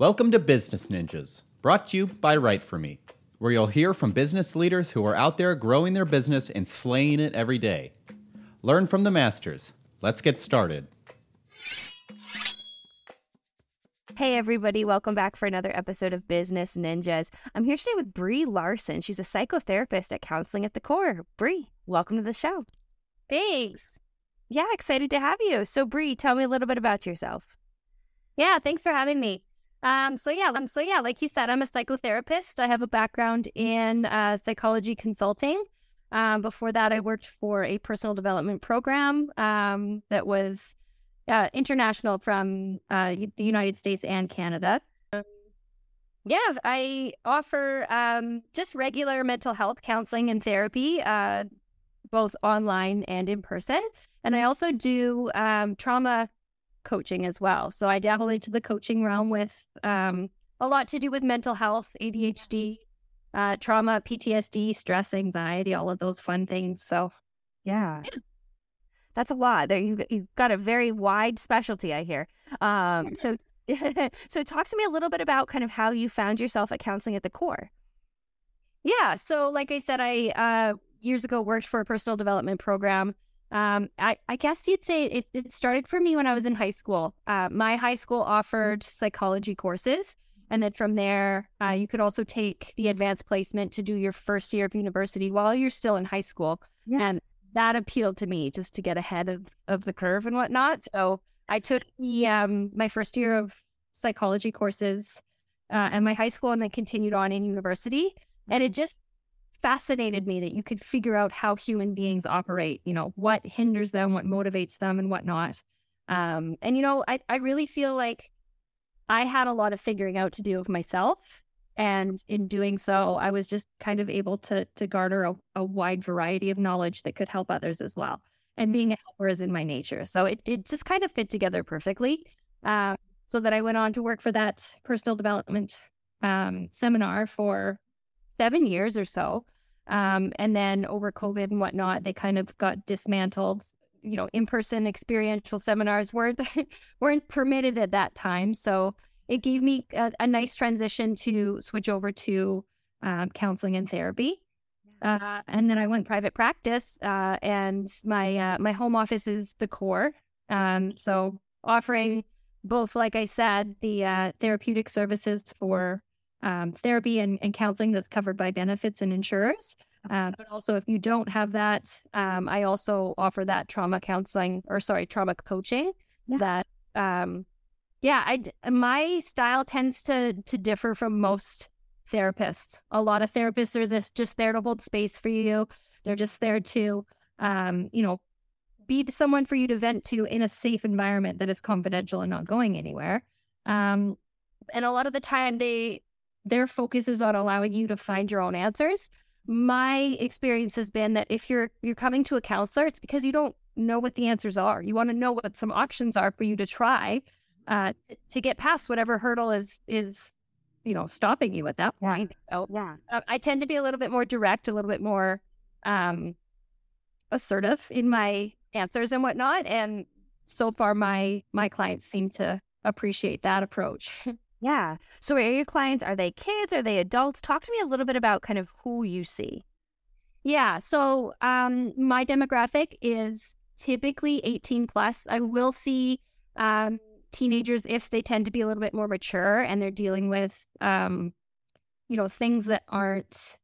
Welcome to Business Ninjas, brought to you by Write For Me, where you'll hear from business leaders who are out there growing their business and slaying it every day. Learn from the masters. Let's get started. Hey, everybody, welcome back for another episode of Business Ninjas. I'm here today with Bri Larson. She's a psychotherapist at Counseling at the Core. Bri, welcome to the show. Thanks. Yeah, excited to have you. So, Bri, tell me a little bit about yourself. Yeah, thanks for having me. Um, so yeah, um, so yeah, like you said, I'm a psychotherapist. I have a background in uh, psychology consulting. Um, before that, I worked for a personal development program um, that was uh, international from uh, the United States and Canada. yeah, I offer um, just regular mental health counseling and therapy, uh, both online and in person. And I also do um, trauma coaching as well. So I dabble into the coaching realm with um, a lot to do with mental health, ADHD, uh, trauma, PTSD, stress, anxiety, all of those fun things. So, yeah. yeah. That's a lot. There, you've, you've got a very wide specialty, I hear. Um, so, so talk to me a little bit about kind of how you found yourself at counseling at the core. Yeah. So, like I said, I uh, years ago worked for a personal development program um, I, I guess you'd say it, it started for me when I was in high school. Uh, my high school offered psychology courses. And then from there, uh, you could also take the advanced placement to do your first year of university while you're still in high school. Yeah. And that appealed to me just to get ahead of, of the curve and whatnot. So I took the um, my first year of psychology courses uh, at my high school and then continued on in university. And it just fascinated me that you could figure out how human beings operate, you know, what hinders them, what motivates them, and whatnot. Um, and, you know, I, I really feel like I had a lot of figuring out to do of myself. And in doing so, I was just kind of able to to garner a, a wide variety of knowledge that could help others as well. And being a helper is in my nature. So it, it just kind of fit together perfectly. Uh, so that I went on to work for that personal development um, seminar for seven years or so. Um, and then over COVID and whatnot, they kind of got dismantled. You know, in-person experiential seminars weren't weren't permitted at that time, so it gave me a, a nice transition to switch over to um, counseling and therapy. Uh, and then I went private practice, uh, and my uh, my home office is the core. Um, so offering both, like I said, the uh, therapeutic services for um, therapy and, and, counseling that's covered by benefits and insurers. Uh, but also, if you don't have that, um, I also offer that trauma counseling or sorry, trauma coaching. Yeah. That, um, yeah, I my style tends to to differ from most therapists. A lot of therapists are this just there to hold space for you. They're just there to, um, you know, be someone for you to vent to in a safe environment that is confidential and not going anywhere. Um, and a lot of the time, they their focus is on allowing you to find your own answers. My experience has been that if you're you're coming to a counselor, it's because you don't know what the answers are. You want to know what some options are for you to try uh, to get past whatever hurdle is is you know stopping you at that point. So, yeah, uh, I tend to be a little bit more direct, a little bit more um, assertive in my answers and whatnot. And so far, my my clients seem to appreciate that approach. Yeah. So are your clients, are they kids? Are they adults? Talk to me a little bit about kind of who you see. Yeah. So um, my demographic is typically 18 plus. I will see um, teenagers if they tend to be a little bit more mature and they're dealing with, um, you know, things that aren't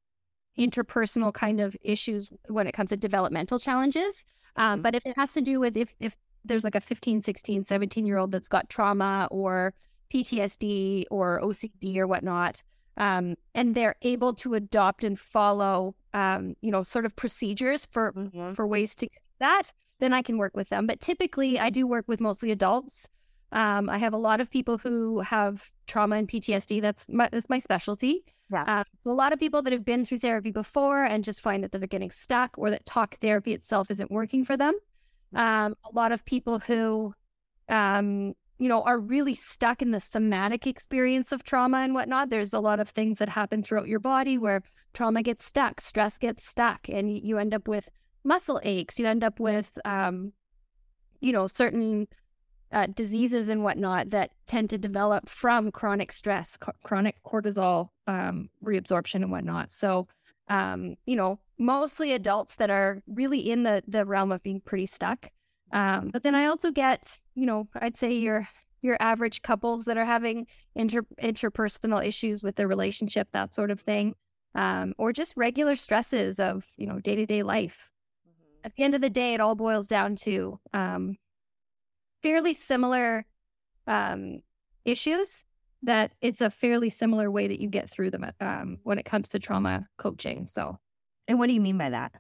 interpersonal kind of issues when it comes to developmental challenges. Um, but if it has to do with if, if there's like a 15, 16, 17 year old that's got trauma or PTSD or OCD or whatnot, um, and they're able to adopt and follow, um, you know, sort of procedures for mm-hmm. for ways to get that, then I can work with them. But typically, I do work with mostly adults. Um, I have a lot of people who have trauma and PTSD. That's my, that's my specialty. Yeah. Um, so a lot of people that have been through therapy before and just find that they're getting stuck or that talk therapy itself isn't working for them. Um, a lot of people who um, you know, are really stuck in the somatic experience of trauma and whatnot. There's a lot of things that happen throughout your body where trauma gets stuck, stress gets stuck, and you end up with muscle aches. You end up with, um, you know, certain uh, diseases and whatnot that tend to develop from chronic stress, c- chronic cortisol um, reabsorption and whatnot. So, um, you know, mostly adults that are really in the the realm of being pretty stuck. Um, but then I also get, you know, I'd say your your average couples that are having inter interpersonal issues with their relationship, that sort of thing, um, or just regular stresses of you know day to day life. Mm-hmm. At the end of the day, it all boils down to um, fairly similar um, issues that it's a fairly similar way that you get through them um, when it comes to trauma coaching. So, and what do you mean by that?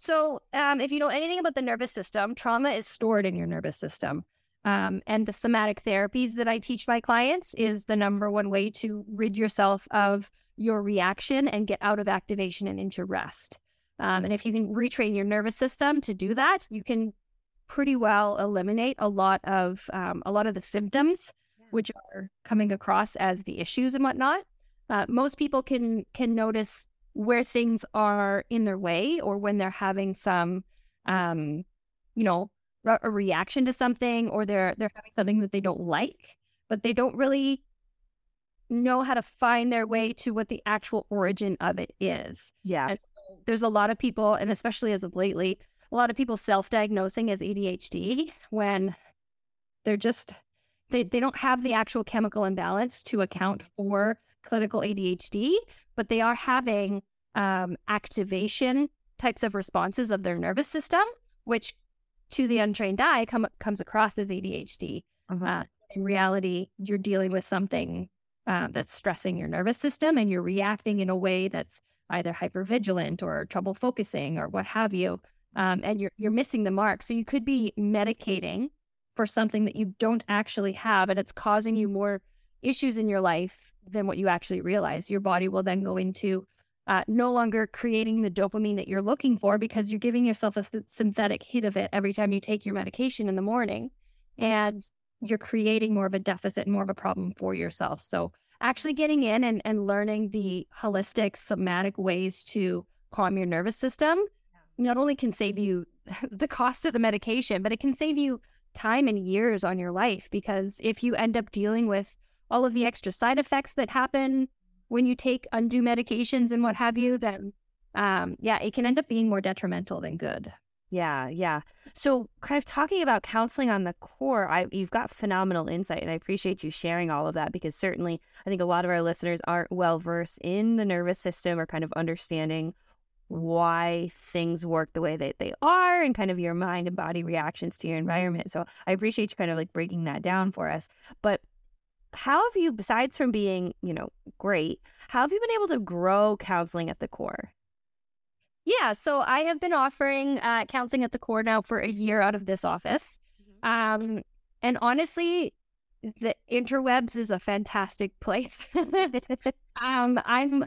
So, um, if you know anything about the nervous system, trauma is stored in your nervous system. Um, and the somatic therapies that I teach my clients is the number one way to rid yourself of your reaction and get out of activation and into rest. Um, and if you can retrain your nervous system to do that, you can pretty well eliminate a lot of um, a lot of the symptoms which are coming across as the issues and whatnot. Uh, most people can can notice where things are in their way or when they're having some, um, you know, a reaction to something or they're they're having something that they don't like, but they don't really know how to find their way to what the actual origin of it is. Yeah. And there's a lot of people, and especially as of lately, a lot of people self-diagnosing as ADHD when they're just they, they don't have the actual chemical imbalance to account for clinical ADHD, but they are having um, activation types of responses of their nervous system, which to the untrained eye come, comes across as ADHD. Uh-huh. Uh, in reality, you're dealing with something uh, that's stressing your nervous system and you're reacting in a way that's either hypervigilant or trouble focusing or what have you um, and you're you're missing the mark. So you could be medicating for something that you don't actually have, and it's causing you more issues in your life than what you actually realize. Your body will then go into uh, no longer creating the dopamine that you're looking for because you're giving yourself a th- synthetic hit of it every time you take your medication in the morning, and you're creating more of a deficit and more of a problem for yourself. So actually getting in and, and learning the holistic somatic ways to calm your nervous system not only can save you the cost of the medication, but it can save you time and years on your life because if you end up dealing with all of the extra side effects that happen when you take undue medications and what have you, then um, yeah, it can end up being more detrimental than good. Yeah, yeah. So, kind of talking about counseling on the core, I, you've got phenomenal insight, and I appreciate you sharing all of that because certainly I think a lot of our listeners aren't well versed in the nervous system or kind of understanding why things work the way that they are and kind of your mind and body reactions to your environment. So I appreciate you kind of like breaking that down for us. But how have you, besides from being, you know, great, how have you been able to grow counseling at the core? Yeah, so I have been offering uh, counseling at the core now for a year out of this office. Mm-hmm. Um, and honestly, the interwebs is a fantastic place. um, I'm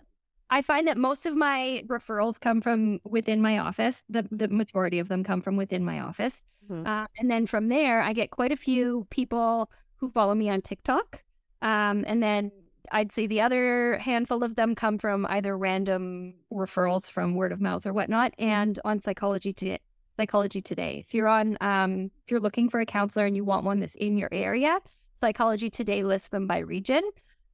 I find that most of my referrals come from within my office. The the majority of them come from within my office, mm-hmm. uh, and then from there, I get quite a few people who follow me on TikTok. Um, and then I'd say the other handful of them come from either random referrals from word of mouth or whatnot, and on Psychology Today. Psychology Today. If you're on, um, if you're looking for a counselor and you want one that's in your area, Psychology Today lists them by region.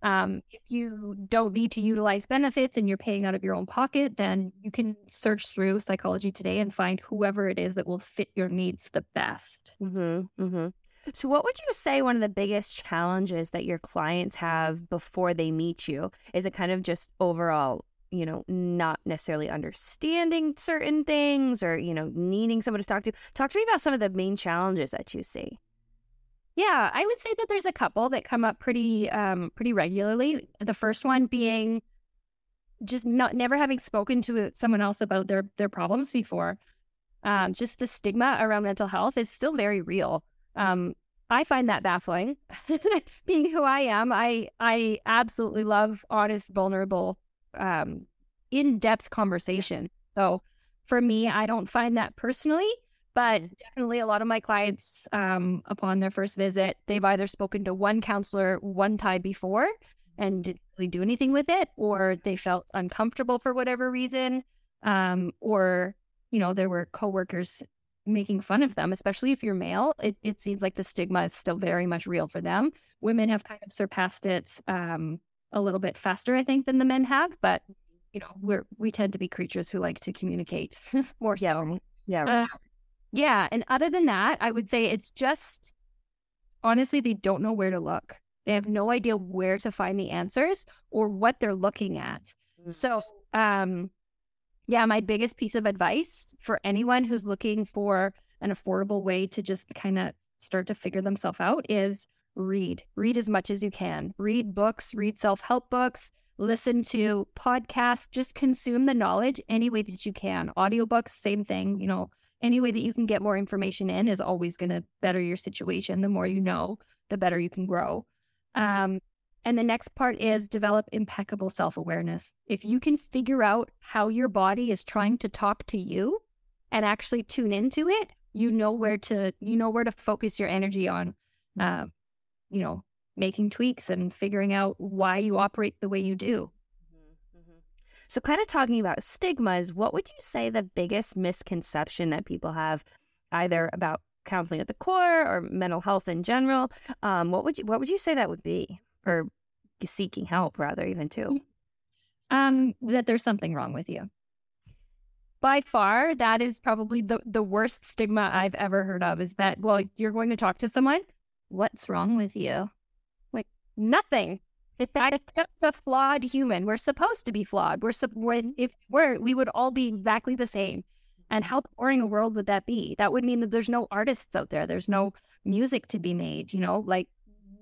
Um, if you don't need to utilize benefits and you're paying out of your own pocket, then you can search through Psychology Today and find whoever it is that will fit your needs the best. Mm-hmm, mm-hmm. So, what would you say one of the biggest challenges that your clients have before they meet you? Is it kind of just overall, you know, not necessarily understanding certain things or, you know, needing someone to talk to? Talk to me about some of the main challenges that you see. Yeah, I would say that there's a couple that come up pretty um pretty regularly. The first one being just not never having spoken to someone else about their their problems before. Um, just the stigma around mental health is still very real. Um, I find that baffling. Being who I am, I I absolutely love honest, vulnerable, um, in depth conversation. So for me, I don't find that personally but definitely a lot of my clients, um, upon their first visit, they've either spoken to one counselor one time before and didn't really do anything with it, or they felt uncomfortable for whatever reason, um, or you know there were coworkers making fun of them, especially if you're male. It, it seems like the stigma is still very much real for them. Women have kind of surpassed it um, a little bit faster, I think, than the men have. But you know, we're we tend to be creatures who like to communicate more. Yeah, so. yeah, Uh, yeah. And other than that, I would say it's just honestly, they don't know where to look. They have no idea where to find the answers or what they're looking at. So, um, yeah, my biggest piece of advice for anyone who's looking for an affordable way to just kind of start to figure themselves out is read. Read as much as you can. Read books, read self help books, listen to podcasts, just consume the knowledge any way that you can. Audiobooks, same thing. You know, any way that you can get more information in is always going to better your situation. The more you know, the better you can grow. Um, and the next part is develop impeccable self awareness. If you can figure out how your body is trying to talk to you and actually tune into it, you know where to you know where to focus your energy on. Uh, you know, making tweaks and figuring out why you operate the way you do. So, kind of talking about stigmas, what would you say the biggest misconception that people have, either about counseling at the core or mental health in general? Um, what would you What would you say that would be, or seeking help rather, even too? Um, that there's something wrong with you. By far, that is probably the the worst stigma I've ever heard of. Is that well, you're going to talk to someone. What's wrong with you? Like nothing. I'm just a flawed human. We're supposed to be flawed. We're, we're if we're we would all be exactly the same. And how boring a world would that be? That would mean that there's no artists out there. There's no music to be made. You know, like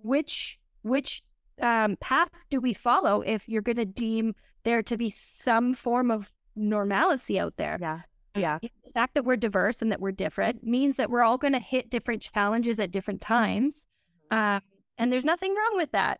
which which um, path do we follow if you're going to deem there to be some form of normalcy out there? Yeah, yeah, The fact that we're diverse and that we're different means that we're all going to hit different challenges at different times, um, and there's nothing wrong with that.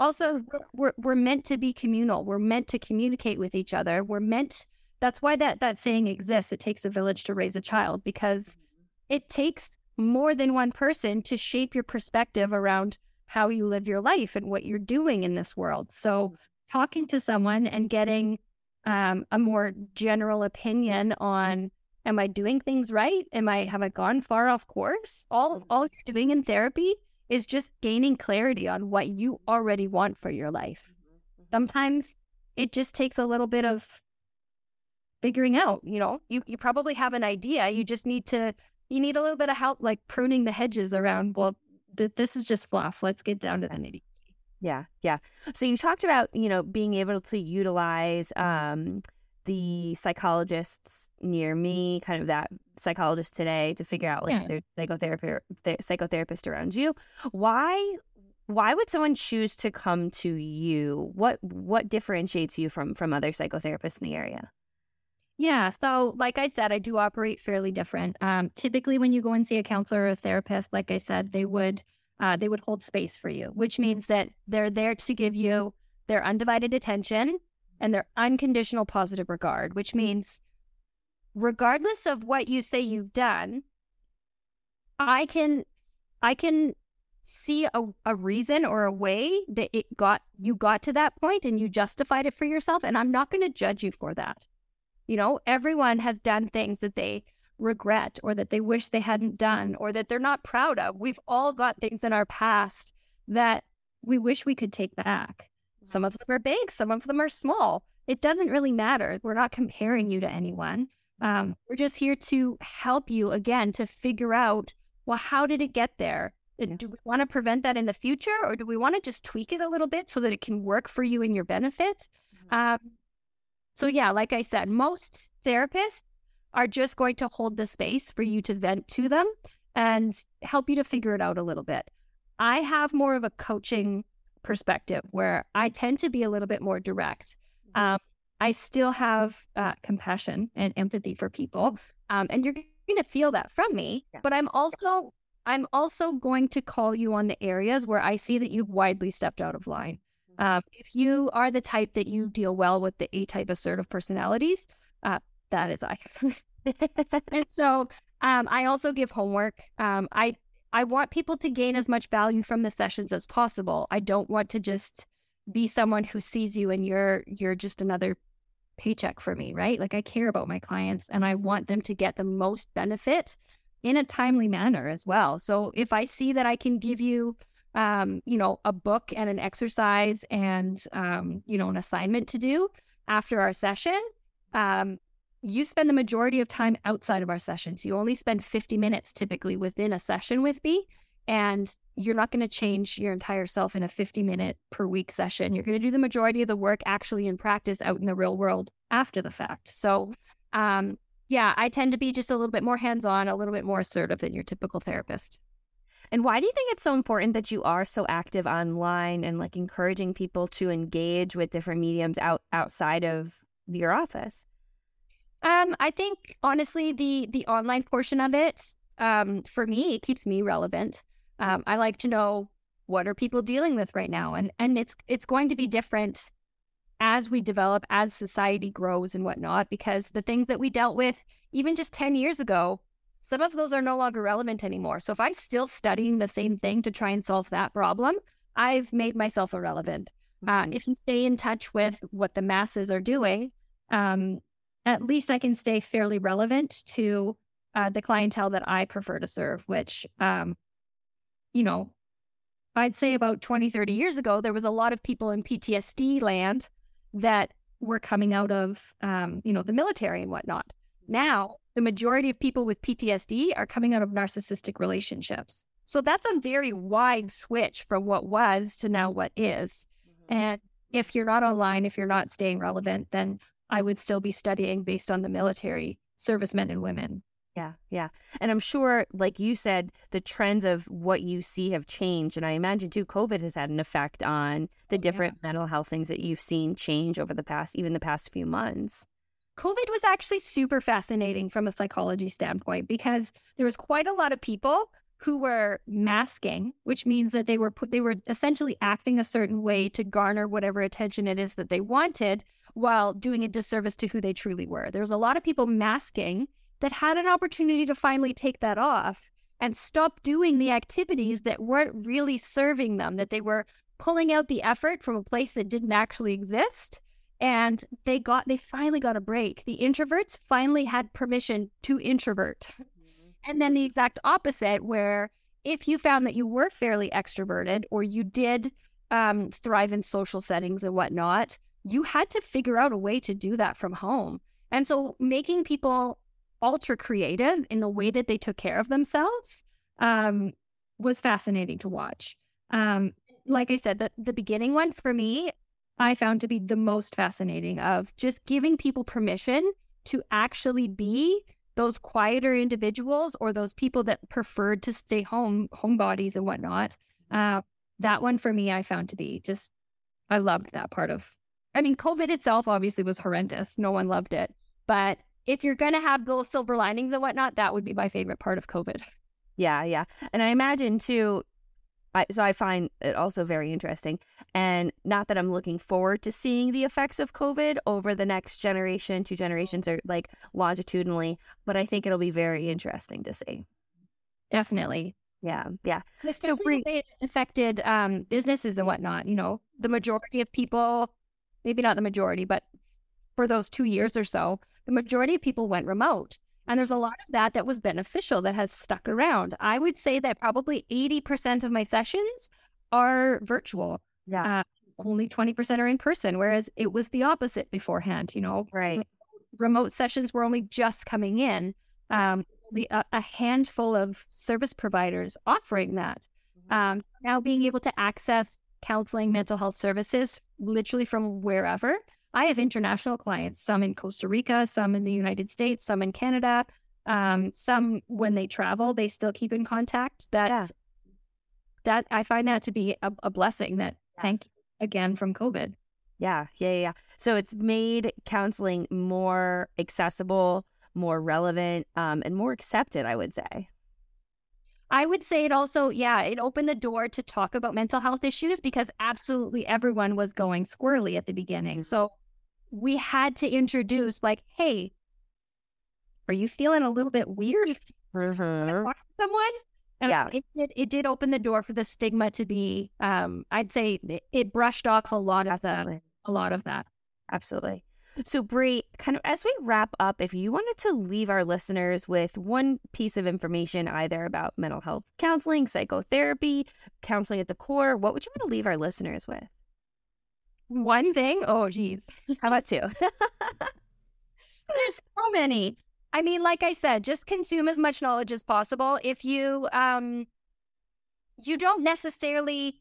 Also, we're we're meant to be communal. We're meant to communicate with each other. We're meant. That's why that that saying exists. It takes a village to raise a child because mm-hmm. it takes more than one person to shape your perspective around how you live your life and what you're doing in this world. So, mm-hmm. talking to someone and getting um, a more general opinion on am I doing things right? Am I have I gone far off course? All mm-hmm. all you're doing in therapy is just gaining clarity on what you already want for your life. Mm-hmm, mm-hmm. Sometimes it just takes a little bit of figuring out, you know. You you probably have an idea, you just need to you need a little bit of help like pruning the hedges around well th- this is just fluff. Let's get down to the nitty. yeah, yeah. So you talked about you know being able to utilize mm-hmm. um, the psychologists near me, kind of that psychologist today, to figure out like Yeah. there's psychotherapy, th- psychotherapist around you. Why? Why would someone choose to come to you? What what differentiates you from from other psychotherapists in the area? Yeah. So, like I said, I do operate fairly different. Um, typically, when you go and see a counselor or a therapist, like I said, they would uh, they would hold space for you, which means that they're there to give you their undivided attention and their unconditional positive regard, which mm-hmm. means regardless of what you say you've done, I can I can see a, a reason or a way that it got you got to that point and you justified it for yourself and I'm not going to judge you for that. You know, everyone has done things that they regret or that they wish they hadn't done or that they're not proud of. We've all got things in our past that we wish we could take back. Some of them are big, some of them are small. It doesn't really matter. We're not comparing you to anyone. Um, we're just here to help you again to figure out well, how did it get there? Uh, Do we want to prevent that in the future or do we want to just tweak it a little bit so that it can work for you and your benefit? Um, so, yeah, like I said, most therapists are just going to hold the space for you to vent to them and help you to figure it out a little bit. I have more of a coaching perspective where I tend to be a little bit more direct. Um, I still have uh, compassion and empathy for people, um, and you're going to feel that from me. Yeah. But I'm also I'm also going to call you on the areas where I see that you've widely stepped out of line. Um, if you are the type that you deal well with the A type assertive personalities, uh, that is I. and so um, I also give homework. Um, I I want people to gain as much value from the sessions as possible. I don't want to just be someone who sees you and you're you're just another paycheck for me, right? Like I care about my clients and I want them to get the most benefit in a timely manner as well. So if I see that I can give you um, you know, a book and an exercise and um, you know, an assignment to do after our session, um, you spend the majority of time outside of our sessions. You only spend 50 minutes typically within a session with me. And you're not going to change your entire self in a 50 minute per week session. You're going to do the majority of the work actually in practice out in the real world after the fact. So, um, yeah, I tend to be just a little bit more hands on, a little bit more assertive than your typical therapist. And why do you think it's so important that you are so active online and like encouraging people to engage with different mediums out outside of your office? Um, I think honestly, the the online portion of it, um, for me, it keeps me relevant. Um, I like to know what are people dealing with right now, and and it's it's going to be different as we develop, as society grows and whatnot, because the things that we dealt with even just ten years ago, some of those are no longer relevant anymore. So if I'm still studying the same thing to try and solve that problem, I've made myself irrelevant. Uh, mm-hmm. if you stay in touch with what the masses are doing, um, at least I can stay fairly relevant to uh, the clientele that I prefer to serve, which, um, you know, I'd say about 20, 30 years ago, there was a lot of people in PTSD land that were coming out of, um, you know, the military and whatnot. Now, the majority of people with PTSD are coming out of narcissistic relationships. So that's a very wide switch from what was to now what is. Mm-hmm. And if you're not online, if you're not staying relevant, then I would still be studying based on the military servicemen and women. Yeah, yeah. And I'm sure, like you said, the trends of what you see have changed. And I imagine too, COVID has had an effect on the oh, different yeah. mental health things that you've seen change over the past, even the past few months. COVID was actually super fascinating from a psychology standpoint because there was quite a lot of people who were masking, which means that they were put, they were essentially acting a certain way to garner whatever attention it is that they wanted while doing a disservice to who they truly were. There was a lot of people masking that had an opportunity to finally take that off and stop doing the activities that weren't really serving them, that they were pulling out the effort from a place that didn't actually exist. And they got, they finally got a break. The introverts finally had permission to introvert. Mm-hmm. And then the exact opposite, where if you found that you were fairly extroverted or you did um, thrive in social settings and whatnot, you had to figure out a way to do that from home. And so making people ultra creative in the way that they took care of themselves um, was fascinating to watch. Um, like I said, the, the beginning one for me, I found to be the most fascinating of just giving people permission to actually be those quieter individuals or those people that preferred to stay home, homebodies and whatnot. Uh, that one for me, I found to be just, I loved that part of I mean, COVID itself obviously was horrendous. No one loved it. But if you're going to have the silver linings and whatnot, that would be my favorite part of COVID. Yeah, yeah. And I imagine too, I, so I find it also very interesting. And not that I'm looking forward to seeing the effects of COVID over the next generation, two generations, or like longitudinally, but I think it'll be very interesting to see. Definitely. Yeah, yeah. So it affected um, businesses and whatnot. You know, the majority of people maybe not the majority, but for those two years or so, the majority of people went remote. And there's a lot of that that was beneficial that has stuck around. I would say that probably 80% of my sessions are virtual. Yeah. Uh, only 20% are in person, whereas it was the opposite beforehand, you know? Right. Remote sessions were only just coming in. Um, a, a handful of service providers offering that. Mm-hmm. Um, now being able to access counseling, mental health services, literally from wherever. I have international clients, some in Costa Rica, some in the United States, some in Canada. Um, some when they travel, they still keep in contact. That yeah. that I find that to be a, a blessing. That yeah. thank you again from COVID. Yeah, yeah, yeah. So it's made counseling more accessible, more relevant, um, and more accepted. I would say. I would say it also, yeah, it opened the door to talk about mental health issues because absolutely everyone was going squirrely at the beginning. So we had to introduce, like, hey, are you feeling a little bit weird? Mm-hmm. someone? And yeah. It did, it did open the door for the stigma to be, um, I'd say it, it brushed off a lot of the, a lot of that. Absolutely. So, Bri, kind of as we wrap up, if you wanted to leave our listeners with one piece of information, either about mental health counseling, psychotherapy, counseling at the core, what would you want to leave our listeners with? One thing? Oh, geez. How about two? There's so many. I mean, like I said, just consume as much knowledge as possible. If you um you don't necessarily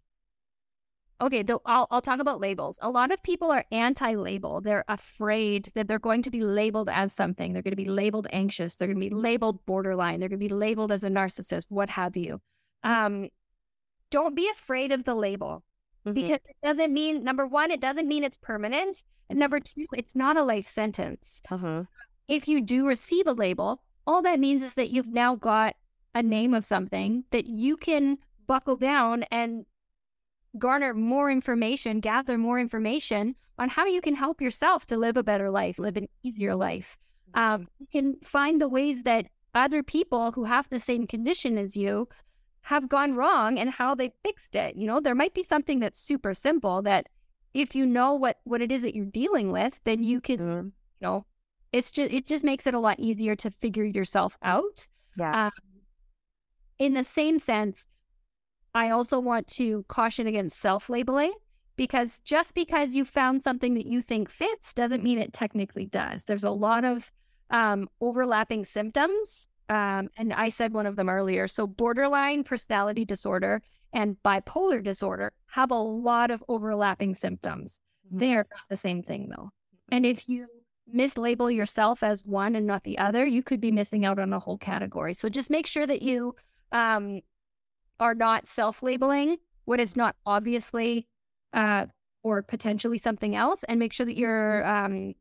okay, though I'll I'll talk about labels. A lot of people are anti-label. They're afraid that they're going to be labeled as something. They're going to be labeled anxious. They're going to be labeled borderline. They're going to be labeled as a narcissist, what have you. Um don't be afraid of the label mm-hmm. because it doesn't mean number one, it doesn't mean it's permanent. And number two, it's not a life sentence. Uh-huh. If you do receive a label, all that means is that you've now got a name of something that you can buckle down and garner more information, gather more information on how you can help yourself to live a better life, live an easier life. Um, mm-hmm. you can find the ways that other people who have the same condition as you have gone wrong and how they fixed it. You know, there might be something that's super simple that if you know what what it is that you're dealing with, then you can, mm-hmm. you know, it's just it just makes it a lot easier to figure yourself out. Yeah. Um, in the same sense, I also want to caution against self labeling because just because you found something that you think fits doesn't mean it technically does. There's a lot of um, overlapping symptoms. Um, and I said one of them earlier. So, borderline personality disorder and bipolar disorder have a lot of overlapping symptoms. Mm-hmm. They are not the same thing, though. And if you mislabel yourself as one and not the other, you could be missing out on a whole category. So, just make sure that you um, are not self labeling what is not obviously uh, or potentially something else, and make sure that you're um,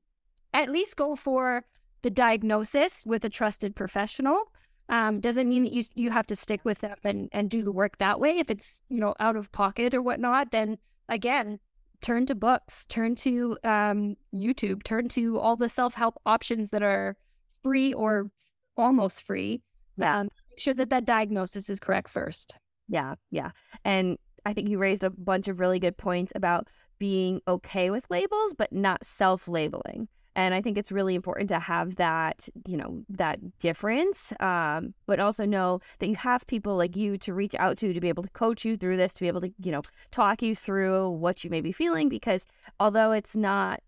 at least go for the diagnosis with a trusted professional. Um, doesn't mean that you you have to stick with them and, and do the work that way. If it's you know out of pocket or whatnot, then again, turn to books, turn to um, YouTube, turn to all the self help options that are free or almost free. Um, make sure that that diagnosis is correct first. Yeah, yeah. And I think you raised a bunch of really good points about being okay with labels, but not self labeling. And I think it's really important to have that, you know, that difference, um, but also know that you have people like you to reach out to to be able to coach you through this, to be able to, you know, talk you through what you may be feeling. Because although it's not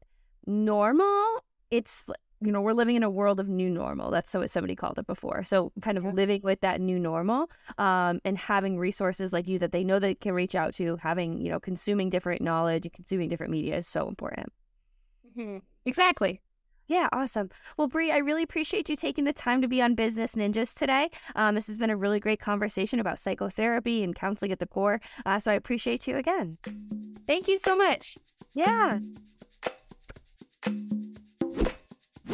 normal, it's you know, we're living in a world of new normal. That's what somebody called it before. So, kind of living with that new normal um, and having resources like you that they know they can reach out to, having, you know, consuming different knowledge and consuming different media is so important. Mm-hmm. Exactly. Yeah, awesome. Well, Bri, I really appreciate you taking the time to be on Business Ninjas today. Um, this has been a really great conversation about psychotherapy and counseling at the core. Uh, so I appreciate you again. Thank you so much. Yeah.